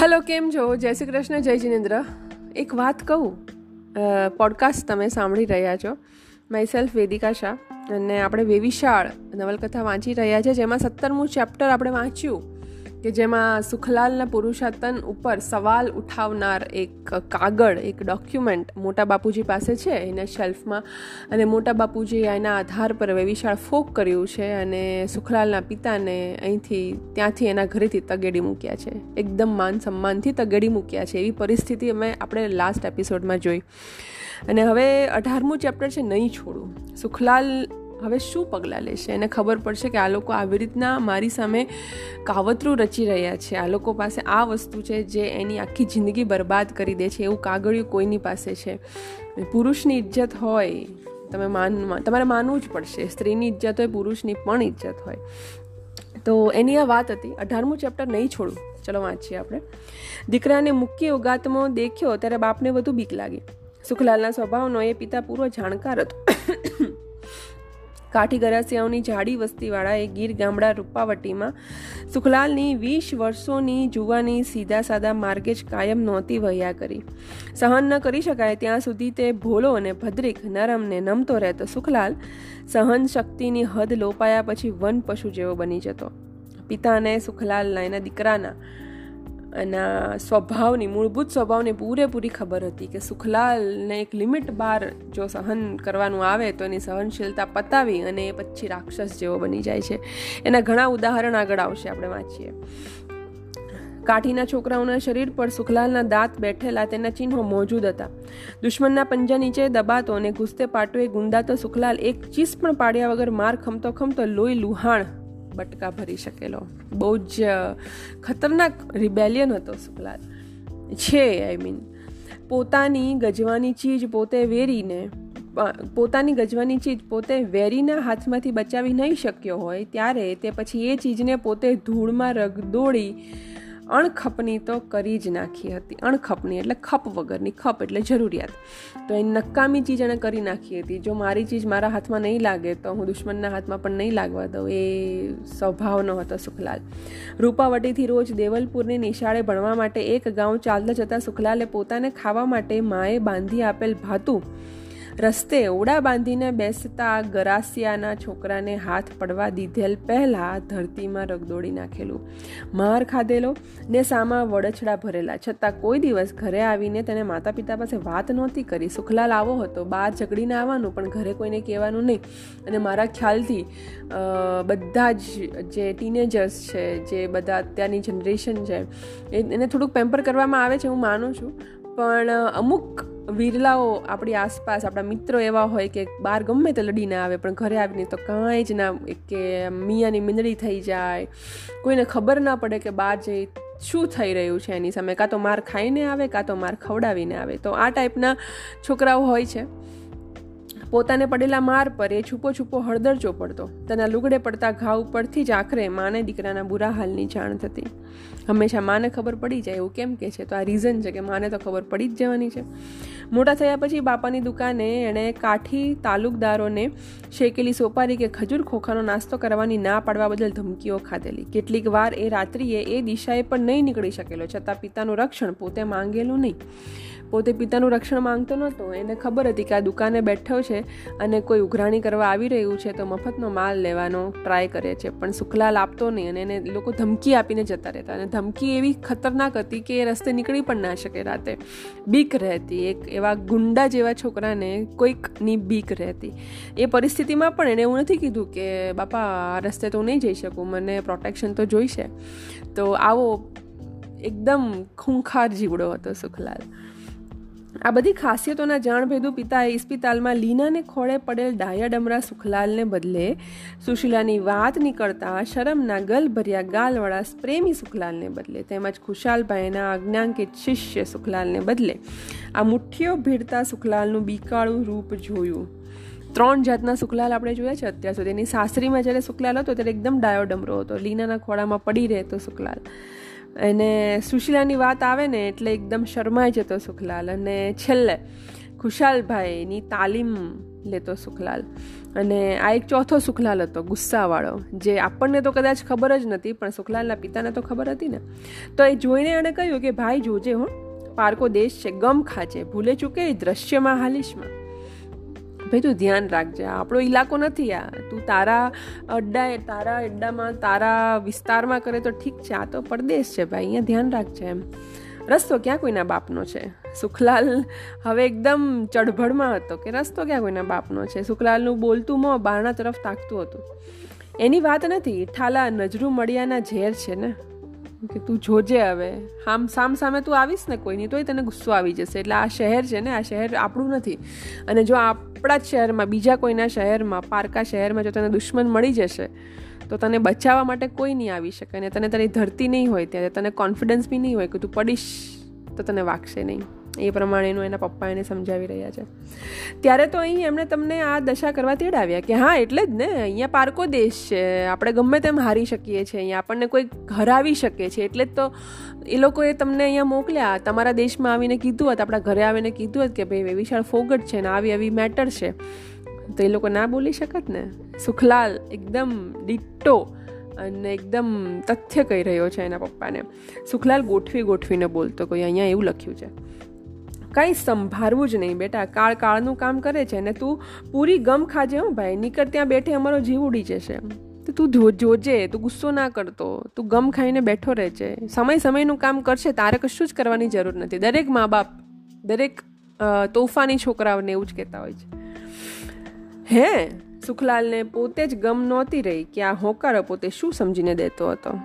Hello કેમ છો? જય શ્રી કૃષ્ણ, જય જિનેન્દ્ર. એક વાત કહું પોડકાસ્ટ તમે સાંભળી રહ્યા છો માય સેલ્ફ વેદિકા શાહ. અને આપણે વેવિશાળ નવલકથા વાંચી રહ્યા છે, જેમાં સત્તરમું ચેપ્ટર આપણે વાંચ્યું. કે જેમાં સુખલાલના પુરુષાતન ઉપર સવાલ ઉઠાવનાર એક કાગળ, એક ડોક્યુમેન્ટ મોટા બાપુજી પાસે છે એના શેલ્ફમાં અને મોટા બાપુજીએ એના આધાર પર વિશાળ ફોક કર્યું છે અને સુખલાલના પિતાને અહીંથી, ત્યાંથી એના ઘરેથી તગેડી મૂક્યા છે. એકદમ માન સન્માનથી તગેડી મૂક્યા છે. એવી પરિસ્થિતિ અમે આપણે લાસ્ટ એપિસોડમાં જોઈ. અને હવે અઢારમું ચેપ્ટર છે નહીં છોડું. સુખલાલ હવે શું પગલાં લેશે? એને ખબર પડશે કે આ લોકો આવી રીતના મારી સામે કાવતરું રચી રહ્યા છે. આ લોકો પાસે આ વસ્તુ છે જે એની આખી જિંદગી બરબાદ કરી દે છે. એવું કાગળિયું કોઈની પાસે છે? પુરુષની ઇજ્જત હોય, તમે માન, તમારે માનવું જ પડશે. સ્ત્રીની ઇજ્જત હોય, પુરુષની પણ ઇજ્જત હોય. તો એની આ વાત હતી. અઢારમું ચેપ્ટર નહીં છોડું. ચલો વાંચીએ આપણે. દીકરાને મુખ્ય ઉગાતમાં દેખ્યો, ત્યારે બાપને વધુ બીક લાગી. સુખલાલના સ્વભાવનો એ પિતા પૂરો જાણકાર હતો. કાઠી ગરાસિયાઓની જાડી વસ્તીવાળા એ ગીર ગામડા રૂપાવટીમાં સુખલાલની વીસ વર્ષોની જુવાની સીધા સાદા માર્ગે જ કાયમ નહોતી વહ્યા કરી. સહન ન કરી શકાય ત્યાં સુધી તે ભોલો અને ભદ્રિક નરમને નમતો રહેતો. સુખલાલ સહન શક્તિની હદ લોપાયા પછી વન પશુ જેવો બની જતો. પિતાને સુખલાલના એના દીકરાના એના સ્વભાવની, મૂળભૂત સ્વભાવની પૂરેપૂરી ખબર હતી કે સુખલાલને એક લિમિટ બાર જો સહન કરવાનું આવે તો એની સહનશીલતા પતાવી અને એ પછી રાક્ષસ જેવો બની જાય છે. એના ઘણા ઉદાહરણ આગળ આવશે, આપણે વાંચીએ. કાઠીના છોકરાઓના શરીર પર સુખલાલના દાંત બેઠેલા તેના ચિહ્નો મોજૂદ હતા. દુશ્મનના પંજા નીચે દબાતો અને ઘૂસતે પાટોએ ગુંદાતો સુખલાલ એક ચીસ પણ પાડ્યા વગર માર ખમતો ખમતો લોહી લુહાણ બટકા ભરી શકેલો. બહુ જ ખતરનાક રિબેલિયન હતો સુખલાલ છે આઈ મીન પોતાની ગજવાની ચીજ પોતે વેરીને પોતાની ગજવાની ચીજ પોતે વેરીના હાથમાંથી બચાવી નહીં શક્યો હોય, ત્યારે તે પછી એ ચીજને પોતે ધૂળમાં રગદોડી અણખપની તો કરી જ નાખી હતી. અણખપની એટલે ખપ વગરની ખપ એટલે જરૂરિયાત. તો એ નકામી ચીજ એણે કરી નાખી હતી. જો મારી ચીજ મારા હાથમાં નહીં લાગે તો હું દુશ્મનના હાથમાં પણ નહીં લાગવા દઉં. એ સ્વભાવનો હતો સુખલાલ. રૂપાવટીથી રોજ દેવલપુરની નિશાળે ભણવા માટે એક ગાઉં ચાલતા જતા સુખલાલે પોતાને ખાવા માટે માએ બાંધી આપેલ ભાતું રસ્તે ઓડા બાંધીને બેસતા ગરાસિયાના છોકરાને હાથ પડવા દીધેલ પહેલાં ધરતીમાં રગદોડી નાખેલું. માર ખાધેલો ને સામા વડછડા ભરેલા. છતાં કોઈ દિવસ ઘરે આવીને તેને માતા પિતા પાસે વાત નહોતી કરી. સુખલાલ આવો હતો. બહાર ઝઘડીને આવવાનું, પણ ઘરે કોઈને કહેવાનું નહીં. અને મારા ખ્યાલથી બધા જ જે ટીનેજર્સ છે, જે બધા અત્યારની જનરેશન છે એને થોડુંક પેમ્પર કરવામાં આવે છે, હું માનું છું. પણ અમુક વિરલાઓ આપણી આસપાસ, આપણા મિત્રો એવા હોય કે બહાર ગમે તે લડીને આવે, પણ ઘરે આવીને તો કાંઈ જ ના કે મિયાની મીંદડી થઈ જાય. કોઈને ખબર ના પડે કે બહાર જઈ શું થઈ રહ્યું છે એની સામે. કાં તો માર ખાઈને આવે, કાં તો માર ખવડાવીને આવે. તો આ ટાઈપના છોકરાઓ હોય છે. પોતાને પડેલા માર પર એ છૂપો છૂપો હળદર ચોપડતો તેના લુગડે પડતા ઘા ઉપરથી જ આખરે માને દીકરાના બુરા હાલની જાણ થતી. હંમેશા માને ખબર પડી જાય એવું કેમ કે છે? તો આ રીઝન છે કે માને તો ખબર પડી જ જવાની છે. મોટા થયા પછી બાપાની દુકાને એણે કાઠી તાલુકદારોને શેકેલી સોપારી કે ખજૂર ખોખાનો નાસ્તો કરવાની ના પાડવા બદલ ધમકીઓ ખાધેલી. કેટલીક વાર એ રાત્રિએ એ દિશાએ પણ નહીં નીકળી શકેલો, છતાં પિતાનું રક્ષણ પોતે માંગેલું નહીં. પોતે પિતાનું રક્ષણ માંગતો નહોતો. એને ખબર હતી કે આ દુકાને બેઠો છે અને કોઈ ઉઘરાણી કરવા આવી રહ્યું છે તો મફતનો માલ લેવાનો ટ્રાય કરે છે. પણ સુખલાલ આપતો નહીં અને એને લોકો ધમકી આપીને જતા રહેતા અને ધમકી એવી ખતરનાક હતી કે એ રસ્તે નીકળી પણ ના શકે રાતે. બીક રહેતી, એક એવા ગુંડા જેવા છોકરાને કોઈકની બીક રહેતી. એ પરિસ્થિતિમાં પણ એને એવું નથી કીધું કે, બાપા, આ રસ્તે તો નહીં જઈ શકું, મને પ્રોટેક્શન તો જોઈશે. તો આવો એકદમ ખૂંખાર જીવડો હતો સુખલાલ. આ બધી ખાસિયતોના જાણભેદુ પિતાએ ઇસ્પિતાલમાં લીનાને ખોળે પડેલ ડાયા ડમરા સુખલાલને બદલે સુશીલાની વાત નીકળતા શરમના ગલભર્યા ગાલવાળા પ્રેમી સુખલાલને બદલે તેમજ ખુશાલભાઈના આજ્ઞાંકિત શિષ્ય સુખલાલને બદલે આ મુઠ્ઠીઓ ભીડતા સુખલાલનું બીકાળું રૂપ જોયું. ત્રણ જાતના સુખલાલ આપણે જોયા છે. અત્યાર સુધી એની સાસરીમાં જ્યારે સુખલાલ હતો, ત્યારે એકદમ ડાયો ડમરો હતો. લીનાના ખોળામાં પડી રહેતો સુખલાલ. અને સુશીલાની વાત આવે ને એટલે એકદમ શરમાઈ જતો સુખલાલ અને છેલ્લે ખુશાલભાઈની તાલીમ લેતો સુખલાલ. અને આ એક ચોથો સુખલાલ હતો, ગુસ્સાવાળો, જે આપણને તો કદાચ ખબર જ નથી, પણ સુખલાલના પિતાને તો ખબર હતી ને. તો એ જોઈને એણે કહ્યું કે, ભાઈ, જોજે હો. પારકો દેશ છે, ગમ ખાચે ભૂલે ચૂકે દ્રશ્યમાં હાલીશમાં ભાઈ, તું ધ્યાન રાખજે. આપણો ઇલાકો નથી આ. તું તારા અડ્ડા તારા અડ્ડામાં તારા વિસ્તારમાં કરે તો ઠીક છે. આ તો પરદેશ છે ભાઈ, અહીંયા ધ્યાન રાખજે એમ. રસ્તો ક્યાં કોઈના બાપનો છે? સુખલાલ હવે એકદમ ચડભડમાં હતો કે રસ્તો ક્યાં કોઈના બાપનો છે? સુખલાલનું બોલતું મોં બારણા તરફ તાકતું હતું. એની વાત નથી, ઠાલા નજરું મળ્યાના ઝેર છે ને. કે તું જોજે હવે. આમ સામ સામે તું આવીશ ને કોઈની, તોય તને ગુસ્સો આવી જશે. એટલે આ શહેર છે ને, આ શહેર આપણું નથી. અને જો આપણા જ શહેરમાં, બીજા કોઈના શહેરમાં, પારકા શહેરમાં જો તને દુશ્મન મળી જશે, તો તને બચાવવા માટે કોઈ નહીં આવી શકે અને તને તારી ધરતી નહીં હોય ત્યારે તને કોન્ફિડન્સ બી નહીં હોય કે તું પડીશ, તો તને વાગશે નહીં. એ પ્રમાણેનું એના પપ્પા એને સમજાવી રહ્યા છે. ત્યારે તો અહીં એમણે તમને આ દશા કરવા તેડાવ્યા કે હા, એટલે જ ને, અહીંયા પારકો દેશ છે, આપણે ગમે તેમ હારી શકીએ છીએ, અહીંયા આપણને કોઈ હરાવી શકે છે, એટલે જ તો એ લોકોએ તમને અહીંયા મોકલ્યા. તમારા દેશમાં આવીને કીધું હતું, આપણા ઘરે આવીને કીધું હતું કે ભાઈ વિશાળ ફોગટ છે ને, આવી આવી મેટર છે. તો એ લોકો ના બોલી શકત ને? સુખલાલ એકદમ ડિટ્ટો અને એકદમ તથ્ય કહી રહ્યો છે એના પપ્પાને. સુખલાલ ગોઠવી ગોઠવીને બોલતો, કોઈ અહીંયા એવું લખ્યું છે. કંઈ સંભાળવું જ નહીં. બેટા, કાળ કાળનું કામ કરે છે ને તું પૂરી ગમ ખાજે હો ભાઈ. નીકળ ત્યાં બેઠે અમારો જીવ ઉડી જશે. તો તું જોજે, તું ગુસ્સો ના કરતો. તું ગમ ખાઈને બેઠો રહે છે સમય સમયનું કામ કરશે, તારે કશું જ કરવાની જરૂર નથી. દરેક મા બાપ દરેક તોફાની છોકરાઓને એવું જ કહેતા હોય છે. હે? સુખલાલને પોતે જ ગમ નહોતી રહી કે આ હોકારો પોતે શું સમજીને દેતો હતો?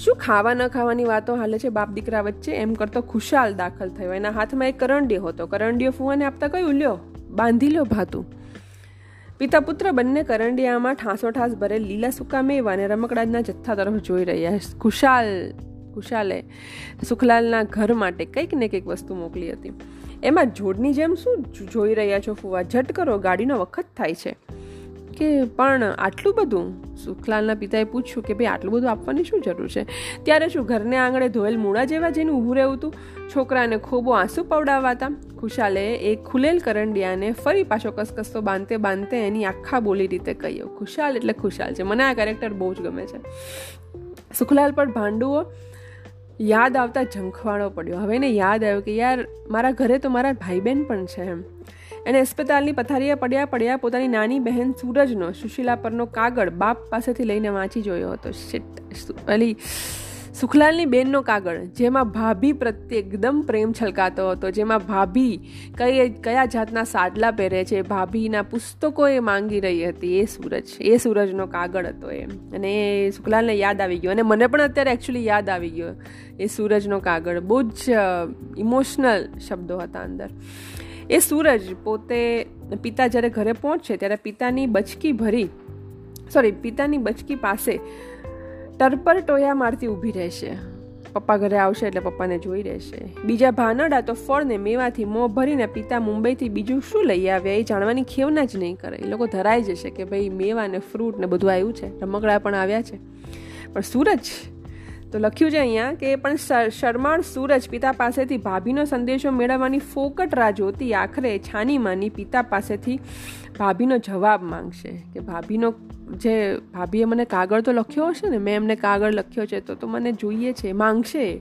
શું ખાવા ન ખાવાની વાતો હાલે છે? બાપ દીકરા વચ્ચે એમ કરતો ખુશાલ દાખલ થયો. એના હાથમાં એક કરંડિયો હતો. કરંડિયો ફૂવાને આપતા કહ્યું લ્યો, બાંધી લ્યો ભાતું. પિતા પુત્ર બંને કરંડિયામાં ઠાસો ઠાસ ભરે લીલા સુકા મેવા અને રમકડાના જથ્થા તરફ જોઈ રહ્યા ખુશાલ, ખુશાલે સુખલાલના ઘર માટે કંઈક ને કંઈક વસ્તુ મોકલી હતી. એમાં જોડની જેમ શું જોઈ રહ્યા છો ફુવા? ઝટ કરો, ગાડીનો વખત થાય છે. કે પણ આટલું બધું? સુખલાલના પિતાએ પૂછ્યું કે, ભાઈ, આટલું બધું આપવાની શું જરૂર છે? ત્યારે શું ઘરને આંગણે ધોયેલ મૂળા જેવા જેનું ઊભું રહેવું હતું? છોકરાને ખોબો આંસુ પવડાવાતા ખુશાલે એ ખુલેલ કરંડિયાને ફરી પાછો કસકસતો બાંધતે બાંધતે એની આખા બોલી રીતે કહ્યું. ખુશાલ એટલે ખુશાલ છે. મને આ કેરેક્ટર બહુ જ ગમે છે. સુખલાલ પર ભાંડુઓ યાદ આવતા ઝંખવાળો પડ્યો. હવે એને યાદ આવ્યું કે, યાર, મારા ઘરે તો મારા ભાઈ બહેન પણ છે. એમ એને અસ્પતાલની પથારીએ પડ્યા પડ્યા પોતાની નાની બહેન સૂરજનો, સુશીલા પરનો કાગળ બાપ પાસેથી લઈને વાંચી જોયો હતો. શિટ અલી, સુખલાલની બેનનો કાગળ, જેમાં ભાભી પ્રત્યે એકદમ પ્રેમ છલકાતો હતો, જેમાં ભાભી કઈ, કયા જાતના સાડલા પહેરે છે, ભાભીના પુસ્તકો એ માંગી રહી હતી. એ સૂરજ, એ સૂરજનો કાગળ હતો એ અને એ સુખલાલને યાદ આવી ગયો. અને મને પણ અત્યારે એકચ્યુઅલી યાદ આવી ગયો એ સૂરજનો કાગળ. બહુ જ ઇમોશનલ શબ્દો હતા અંદર. એ સૂરજ પોતે પિતા જ્યારે ઘરે પહોંચશે ત્યારે પિતાની બચકી ભરી સોરી પિતાની બચકી પાસે ટરપર ટોયા મારતી ઊભી રહેશે. પપ્પા ઘરે આવશે એટલે પપ્પાને જોઈ રહેશે. બીજા ભાનડા તો ફળને મેવાથી મોં ભરીને પિતા મુંબઈથી બીજું શું લઈ આવ્યા એ જાણવાની ખેવના જ નહીં કરે. એ લોકો ધરાઈ જશે કે ભાઈ મેવા ને ફ્રૂટ ને બધું આવ્યું છે. રમકડા પણ આવ્યા છે. પણ સૂરજ તો લખ્યું છે અહીંયા કે પણ શરમાળ સૂરજ પિતા પાસેથી ભાભીનો સંદેશો મેળવવાની ફોકટ રાહ જોતી આખરે છાની માની પિતા પાસેથી ભાભીનો જવાબ માંગશે. કે ભાભીનો જે ભાભીએ મને કાગળ તો લખ્યો હશે ને, મેં એમને કાગળ લખ્યો છે, તો તો મને જોઈએ છે, માંગશે.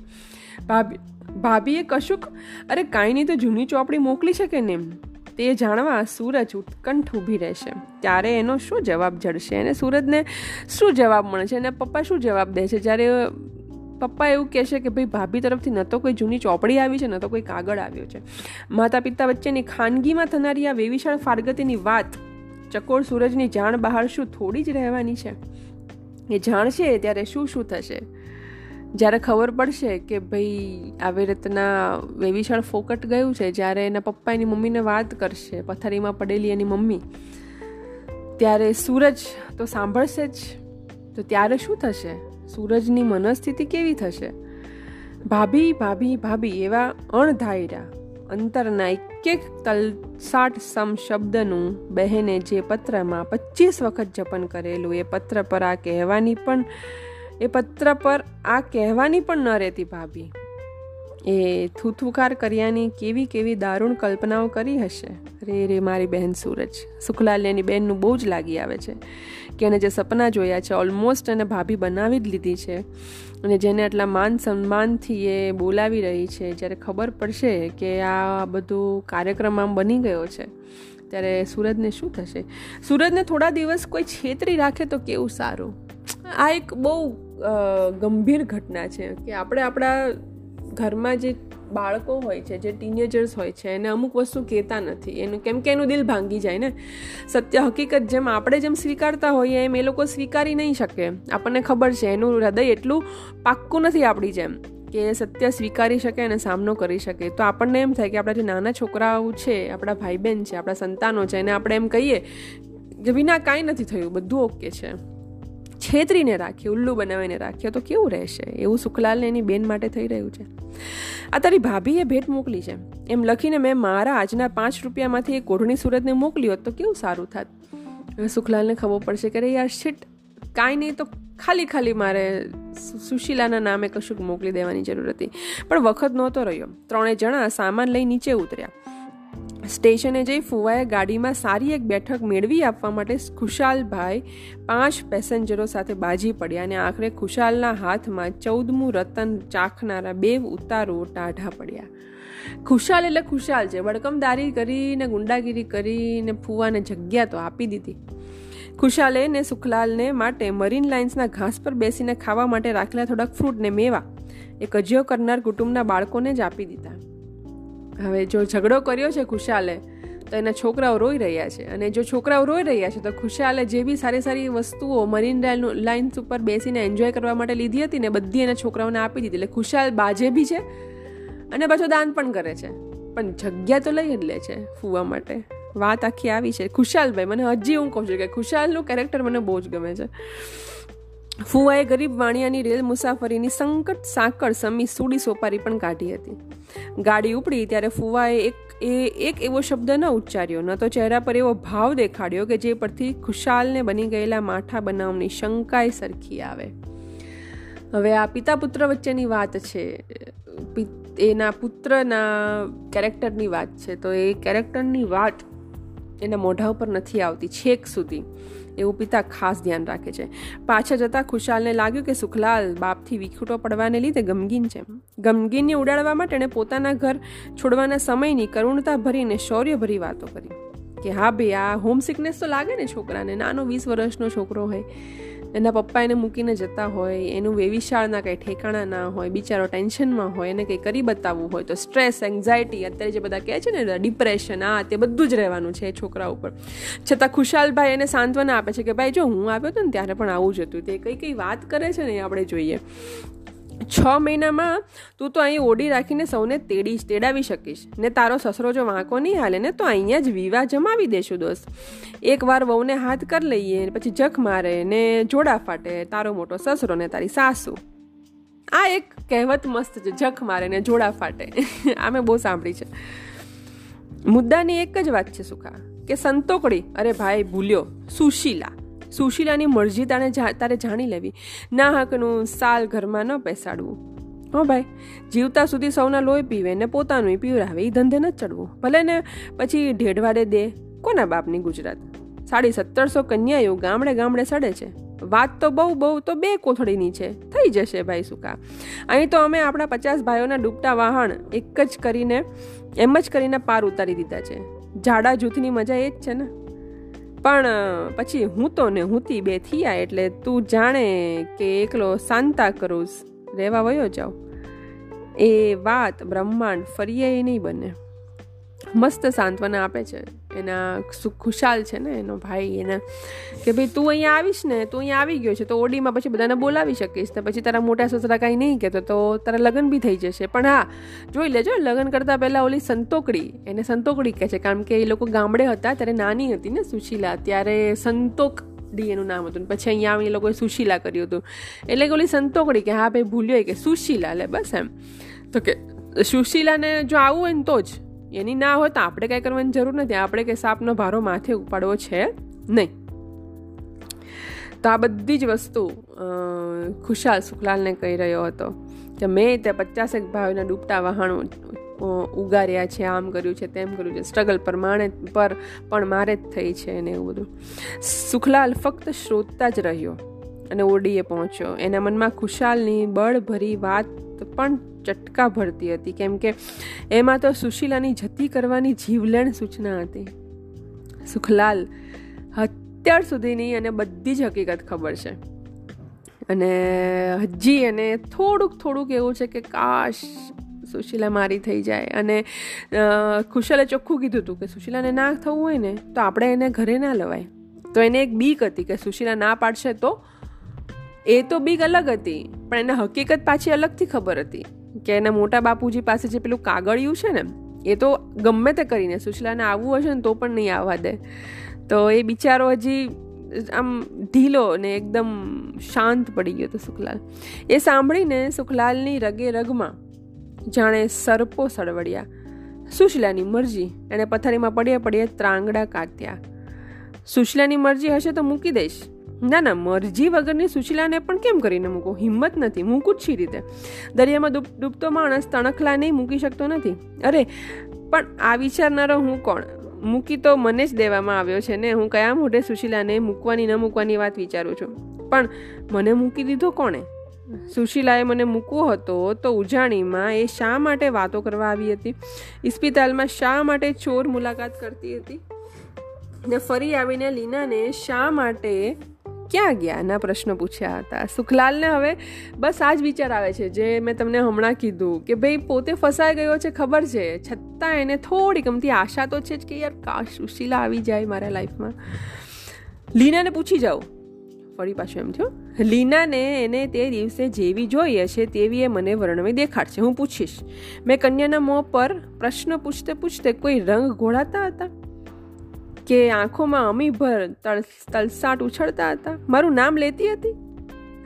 ભાભી, ભાભીએ કશુંક, અરે કાંઈ નહીં તો જૂની ચોપડી મોકલી છે કે નહીં? તે જાણવા સૂરજ ઉત્કંઠ ઊભી રહેશે. ત્યારે એનો શું જવાબ જડશે એને સૂરજને શું જવાબ મળે છે અને પપ્પા શું જવાબ દે છે જ્યારે પપ્પા એવું કહેશે કે ભાઈ, ભાભી તરફથી ન તો કોઈ જૂની ચોપડી આવી છે, ન તો કોઈ કાગળ આવ્યો છે. માતા પિતા વચ્ચેની ખાનગીમાં થનારી આ વેવિશાળ ફારગતીની વાત ચકોર સૂરજની જાણ બહાર શું થોડી જ રહેવાની છે? એ જાણશે ત્યારે શું શું થશે? જ્યારે ખબર પડશે કે ભાઈ, આવી રીતના વેવિશાળ ફોકટ ગયું છે, જ્યારે એના પપ્પા એની મમ્મીને વાત કરશે, પથારીમાં પડેલી એની મમ્મી, ત્યારે સૂરજ તો સાંભળશે જ. તો ત્યારે શું થશે? સૂરજની મનસ્થિતિ કેવી થશે? ભાભી ભાભી ભાભી, એવા અણધાયરા, અંતરના એક એક તલસાટ સમ શબ્દનું બહેને જે પત્રમાં પચીસ વખત જપન કરેલું, એ પત્ર પર આ કહેવાની પણ, એ પત્ર પર આ કહેવાની પણ ન રહેતી ભાભી. એ થૂથુકાર કર્યાની કેવી કેવી દારૂણ કલ્પનાઓ કરી હશે? રે રે, મારી બહેન સૂરજ. સુખલાલ બહેનનું બહુ જ લાગી આવે છે. કે એને જે સપના જોયા છે ઓલમોસ્ટ એને ભાભી બનાવી જ લીધી છે. અને જેને આટલા માન સન્માનથી એ બોલાવી રહી છે, જ્યારે ખબર પડશે કે આ બધું કાર્યક્રમ આમ બની ગયો છે, ત્યારે સુરજને શું થશે? સુરજને થોડા દિવસ કોઈ છેતરી રાખે તો કેવું સારું? આ એક બહુ ગંભીર ઘટના છે કે આપણે આપણા ઘરમાં જે બાળકો હોય છે, જે ટીનેજર્સ હોય છે, એને અમુક વસ્તુ કહેતા નથી. એનું કેમ કે એનું દિલ ભાંગી જાય ને. સત્ય હકીકત જેમ આપણે જેમ સ્વીકારતા હોઈએ, એમ એ લોકો સ્વીકારી નહીં શકે. આપણને ખબર છે, એનું હૃદય એટલું પાક્કું નથી આપણી જેમ કે સત્ય સ્વીકારી શકે અને સામનો કરી શકે. તો આપણને એમ થાય કે આપણા જે નાના છોકરાઓ છે, આપણા ભાઈ બહેન છે, આપણા સંતાનો છે, એને આપણે એમ કહીએ કે વિના કાંઈ નથી થયું, બધું ઓકે છે. છેતરીને રાખીએ ઉલ્લુ બનાવીને રાખીએ તો કેવું રહેશે? એવું સુખલાલને એની બેન માટે થઈ રહ્યું છે. આ તારી ભાભીએ ભેટ મોકલી છે. એમ લખીને મેં મારા આજના પાંચ રૂપિયામાંથી એ કોઢણી સુરતને મોકલી હોત તો કેવું સારું થાત? સુખલાલને ખબર પડશે કે યાર, શીટ. કાંઈ નહીં તો ખાલી ખાલી મારે સુશીલાના નામે કશુંક મોકલી દેવાની જરૂર હતી. પણ વખત નહોતો રહ્યો. ત્રણેય જણા સામાન લઈ નીચે ઉતર્યા. સ્ટેશને જઈ ફુવાએ ગાડીમાં સારી એક બેઠક મેળવી આપવા માટે ખુશાલભાઈ પાંચ પેસેન્જરો સાથે બાજી પડ્યા અને આખરે ખુશાલના હાથમાં ચૌદમું રતન ચાખનારા બે ઉતારો ટાઢા પડ્યા. ખુશાલ એટલે ખુશાલ છે. વડકમદારી કરીને, ગુંડાગીરી કરીને ફુવાને જગ્યા તો આપી દીધી. ખુશાલે ને સુખલાલને માટે મરીન લાઇન્સના ઘાસ પર બેસીને ખાવા માટે રાખેલા થોડાક ફ્રૂટ ને મેવા. એ કજિયો કરનાર કુટુંબના બાળકોને જ આપી દીધા. હવે જો ઝઘડો કર્યો છે ખુશાલે, તો એના છોકરાઓ રોઈ રહ્યા છે. અને જો છોકરાઓ રોઈ રહ્યા છે, તો ખુશાલે જે બી સારી સારી વસ્તુઓ મરીન લાઇન્સ ઉપર બેસીને એન્જોય કરવા માટે લીધી હતી ને, બધી એના છોકરાઓને આપી દીધી. એટલે ખુશાલ બાજે બી છે અને પાછો દાન પણ કરે છે. પણ જગ્યા તો લઈ જ લે છે ફૂવા માટે. વાત આખી આવી છે. ખુશાલભાઈ, મને હજી હું કહું છું કે ખુશાલનું કેરેક્ટર મને બહુ જ ગમે છે. ફુવાએ ગરીબ વાણિયાની રેલ મુસાફરીની સંકટ સાંકળ સમી સુડી સોપારી પણ કાઢી હતી. ગાડી ઉપડી ત્યારે ફુવાએ એક, એ, એક એવો શબ્દ ન ઉચ્ચાર્યો, ન તો ચહેરા પર એવો ભાવ દેખાડ્યો કે જે પરથી ખુશાલને બની ગયેલા માઠા બનાવની શંકાએ સરખી આવે. હવે આ પિતા પુત્ર વચ્ચેની વાત છે. એના પુત્રના કેરેક્ટરની વાત છે. તો એ કેરેક્ટરની વાત એના મોઢા ઉપર નથી આવતી છેક સુધી. એવું પિતા ખાસ ધ્યાન રાખે છે. પાછા જતાં ખુશાલને લાગ્યું કે સુખલાલ બાપથી વિખૂટો પડવાને લીધે ગમગીન છે. ગમગીનને ઉડાડવા માટે એણે પોતાના ઘર છોડવાના સમયની કરુણતા ભરીને શૌર્યભરી વાતો કરી. કે હા ભાઈ, આ હોમ સિકનેસ તો લાગે ને છોકરાને? નાનો વીસ વર્ષનો છોકરો હોય. એના પપ્પા એને મૂકીને જતા હોય, એનું વેવિશાળના કંઈ ઠેકાણા ના હોય, બિચારો ટેન્શનમાં હોય, એને કંઈ કરી બતાવવું હોય, તો સ્ટ્રેસ, એન્ઝાયટી, અત્યારે જે બધા કહે છે ને, ડિપ્રેશન, આ તે બધું જ રહેવાનું છે એ છોકરા ઉપર. છતાં ખુશાલભાઈ એને સાંત્વના આપે છે કે, ભાઈ, જો હું આવ્યો હતો ને ત્યારે પણ આવું જ હતું. તે કઈ કઈ વાત કરે છે ને એ આપણે જોઈએ. છ મહિનામાં તું તો અહીં ઓડી રાખીને સૌને તેડી તેડાવી શકીશ. ને તારો સસરો જો વાંકો નહીં હાલે ને, તો અહીંયા જ વિવાહ જમાવી દેશું દોસ્ત. એકવાર વહુને હાથ કરી લઈએ, પછી જખ મારે ને જોડા ફાટે, તારો મોટો સસરો ને તારી સાસુ. આ એક કહેવત મસ્ત છે, જખ મારે ને જોડા ફાટે. આ મેં બહુ સાંભળી છે. મુદ્દાની એક જ વાત છે સુખા, કે સંતોકડી, અરે ભાઈ ભૂલ્યો, સુશીલા. સુશીલાની મરજી તારે તારે જાણી લેવી. ના હકનું સાલ ઘરમાં ન પેસાડવું હો ભાઈ, જીવતા સુધી સૌના લોહી પીવે ને પોતાનું પીવરાવે એ ધંધે ન ચડવું. ભલે ને પછી ઢેઢવાડે દે, કોના બાપની ગુજરાત? સાડી સત્તરસો કન્યાઓ ગામડે ગામડે સડે છે. વાત તો બહુ બહુ તો બે કોથળીની છે. થઈ જશે ભાઈ સુકા. અહીં તો અમે આપણા પચાસ ભાઈઓના ડૂબતા વાહણ એક જ કરીને, એમ જ કરીને પાર ઉતારી દીધા છે. જાડા જૂથની મજા એ જ છે ને. પણ પછી હું તો ને હુંતી બે થયા એટલે તું જાણે કે એકલો સાંતા કરું રહેવા વયો જાઉં એ વાત બ્રહ્માંડ ફરીએ નહીં બને. મસ્ત સાંત્વના આપે છે. એના ખુશાલ છે ને એનો ભાઈ એને કે ભાઈ તું અહીંયા આવીશ ને, તું અહીંયા આવી ગયો છે, તો ઓડીમાં પછી બધાને બોલાવી શકીશ ને, પછી તારા મોટા સસરા કાંઈ નહીં કહેતો, તો તારા લગ્ન બી થઈ જશે. પણ હા, જોઈ લેજો, લગ્ન કરતાં પહેલાં ઓલી સંતોકડી, એને સંતોકડી કહે છે, કારણ કે એ લોકો ગામડે હતા, ત્યારે નાની હતી ને સુશીલા, ત્યારે સંતોક ડી એનું નામ હતું પછી અહીંયા આવીને લોકોએ સુશીલા કર્યું હતું. એટલે કે ઓલી સંતોકડી કે, હા, ભાઈ ભૂલ્યો કે, સુશીલા, લે, બસ એમ. તો કે, સુશીલાને જો આવું હોય ને તો જ. એની ના હોય તો આપણે કાંઈ કરવાની જરૂર નથી. આપણે કે સાપનો ભારો માથે ઉપાડવો છે નહીં. તો આ બધી જ વસ્તુ ખુશાલ સુખલાલને કહી રહ્યો હતો કે મેં તે પચાસેક ભાવના ડૂબતા વહાણો ઉગાર્યા છે, આમ કર્યું છે, તેમ કર્યું છે. સ્ટ્રગલ પ્રમાણે પર પણ મારે જ થઈ છે અને એવું બધું. સુખલાલ ફક્ત શ્રોતા જ રહ્યો અને ઓરડીએ પહોંચ્યો. એના મનમાં ખુશાલની બળભરી વાત પણ ચટકા ભરતી હતી. કેમ કે એમાં તો સુશીલાની જતી કરવાની જીવલેણ સૂચના હતી. સુખલાલ અત્યાર સુધીની અને બધી જ હકીકત ખબર છે. અને હજી એને થોડુંક થોડુંક એવું છે કે કાશ સુશીલા મારી થઈ જાય. અને ખુશાલે ચોખ્ખું કીધું હતું કે સુશીલાને ના થવું હોય ને, તો આપણે એને ઘરે ના લવાય. તો એને એક બીક હતી કે સુશીલા ના પાડશે તો? એ તો બીક અલગ હતી, પણ એને હકીકત પાછી અલગથી ખબર હતી. કે એના મોટા બાપુજી પાસે જે પેલું કાગળિયું છે ને, એ તો ગમે તે કરીને સુશીલાને આવવું હશે ને તો પણ નહીં આવવા દે. તો એ બિચારો હજી આમ ઢીલો ને એકદમ શાંત પડી ગયો હતો સુખલાલ. એ સાંભળીને સુખલાલની રગે રગમાં જાણે સરપો સળવડ્યા સુશીલાની મરજી એણે પથારીમાં પડ્યા પડ્યા ત્રાંગડા કાત્યા. સુશીલાની મરજી હશે તો મૂકી દઈશ. ના ના, મરજી વગરની સુશીલાને પણ કેમ કરીને મૂકો? હિંમત નથી, મૂકું જ છી રીતે. દરિયામાં ડૂબતો માણસ તણખલા નહીં મૂકી શકતો નથી. અરે, પણ આ વિચારનારો હું કોણ? મૂકી તો મને જ દેવામાં આવ્યો છે ને, હું કયા મોઢે સુશીલાને મૂકવાની, ન મૂકવાની વાત વિચારું છું? પણ મને મૂકી દીધો કોણે? સુશીલાએ મને મૂકવો હતો તો ઉજાણીમાં એ શા માટે વાતો કરવા આવી હતી? ઇસ્પિતાલમાં શા માટે ચોર મુલાકાત કરતી હતી? ને ફરી આવીને લીનાને શા માટે ક્યાં ગયા? ના પ્રશ્નો પૂછ્યા હતા. સુખલાલને હવે બસ આ જ વિચાર આવે છે, જે મેં તમને હમણાં કીધું, કે ભાઈ પોતે ફસાઈ ગયો છે, ખબર છે. છતાં એને થોડી ગમતી આશા તો છે જ કે યાર કાશ સુશીલા આવી જાય મારા લાઈફમાં. લીનાને પૂછી જાઉં. ફરી પાછું એમ થયું. લીનાને એને તે દિવસે જેવી જોઈએ છે તેવી એ મને વર્ણવી દેખાડશે. હું પૂછીશ. મેં કન્યાના મોં પર પ્રશ્ન પૂછતે પૂછતે કોઈ રંગ ઘોળાતા હતા? કે આંખોમાં અમીભર તલસાટ ઉછળતા હતા. મારું નામ લેતી હતી?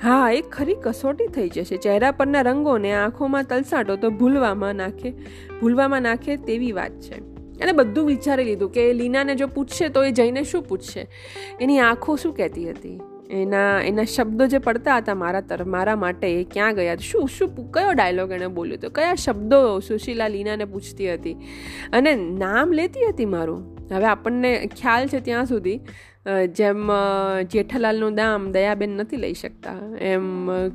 હા, એ ખરી કસોટી થઈ જશે. ચહેરા પરના રંગોને આંખોમાં તલસાટો તો ભૂલવામાં નાખે ભૂલવામાં નાખે તેવી વાત છે. એને બધું વિચારી લીધું કે લીનાને જો પૂછશે તો એ જઈને શું પૂછશે? એની આંખો શું કહેતી હતી? એના એના શબ્દો જે પડતા હતા મારા તરફ મારા માટે, એ ક્યાં ગયા શું શું કયો ડાયલોગ એણે બોલ્યો હતો? કયા શબ્દો સુશીલા લીનાને પૂછતી હતી? અને નામ લેતી હતી મારું? હવે આપણને ખ્યાલ છે ત્યાં સુધી જેમ જેઠાલાલનું નામ દયાબેન નથી લઈ શકતા, એમ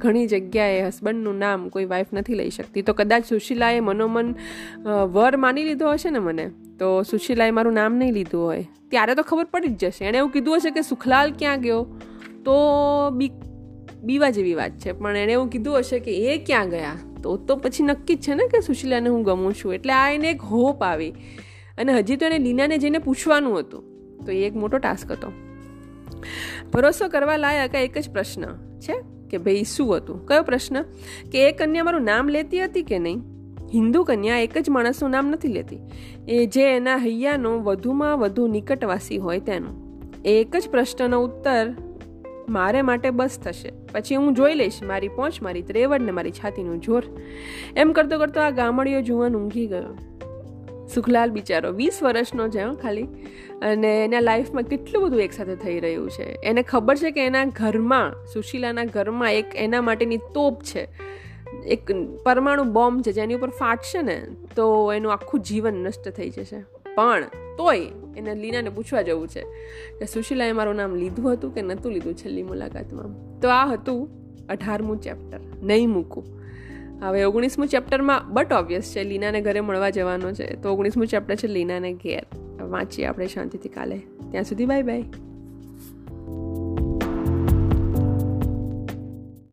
ઘણી જગ્યાએ હસબન્ડનું નામ કોઈ વાઈફ નથી લઈ શકતી. તો કદાચ સુશીલાએ મનોમન વર માની લીધો હશે ને મને, તો સુશીલાએ મારું નામ નહીં લીધું હોય. ત્યારે તો ખબર પડી જ જશે. એણે એવું કીધું હશે કે સુખલાલ ક્યાં ગયો? તો બી, બીવા જેવી વાત છે. પણ એણે એવું કીધું હશે કે એ ક્યાં ગયા? તો તો પછી નક્કી જ છે ને કે સુશીલાને હું ગમું છું. એટલે આ એને એક હોપ આવી. અને હજી તો એને લીનાને જઈને પૂછવાનું હતું. તો એ એક મોટો ટાસ્ક હતો. ભરોસો કરવા લાયક એક જ પ્રશ્ન છે કે ભાઈ શું હતું? કયો પ્રશ્ન? કે એ કન્યા મારું નામ લેતી હતી કે નહીં? હિન્દુ કન્યા એક જ માણસનું નામ નથી લેતી. એ જે એના હૈયાનો વધુમાં વધુ નિકટવાસી હોય તેનું. એક જ પ્રશ્નનો ઉત્તર મારે માટે બસ થશે. પછી હું જોઈ લઈશ મારી પહોંચ, મારી ત્રેવડ ને મારી છાતીનું જોર. એમ કરતો કરતો આ ગામડીઓ જુવાન ઊંઘી ગયો. સુખલાલ બિચારો, વીસ વર્ષનો છે ખાલી. અને એના લાઈફમાં કેટલું બધું એકસાથે થઈ રહ્યું છે. એને ખબર છે કે એના ઘરમાં, સુશીલાના ઘરમાં એક એના માટેની તોપ છે. એક પરમાણુ બોમ્બ છે, જેની ઉપર ફાટશે ને, તો એનું આખું જીવન નષ્ટ થઈ જશે. પણ તોય એને લીનાને પૂછવા જવું છે કે સુશીલાએ મારું નામ લીધું હતું કે નહોતું લીધું છેલ્લી મુલાકાતમાં? તો આ હતું અઢારમું ચેપ્ટર. નહીં મૂકું. હવે ઓગણીસમું ચેપ્ટરમાં બટ ઓબ્વિયસ છે, લીનાને ઘરે મળવા જવાનો છે. તો ઓગણીસમું ચેપ્ટર છે, લીનાને ઘેર. વાંચીએ આપણે શાંતિથી કાલે. ત્યાં સુધી બાય બાય.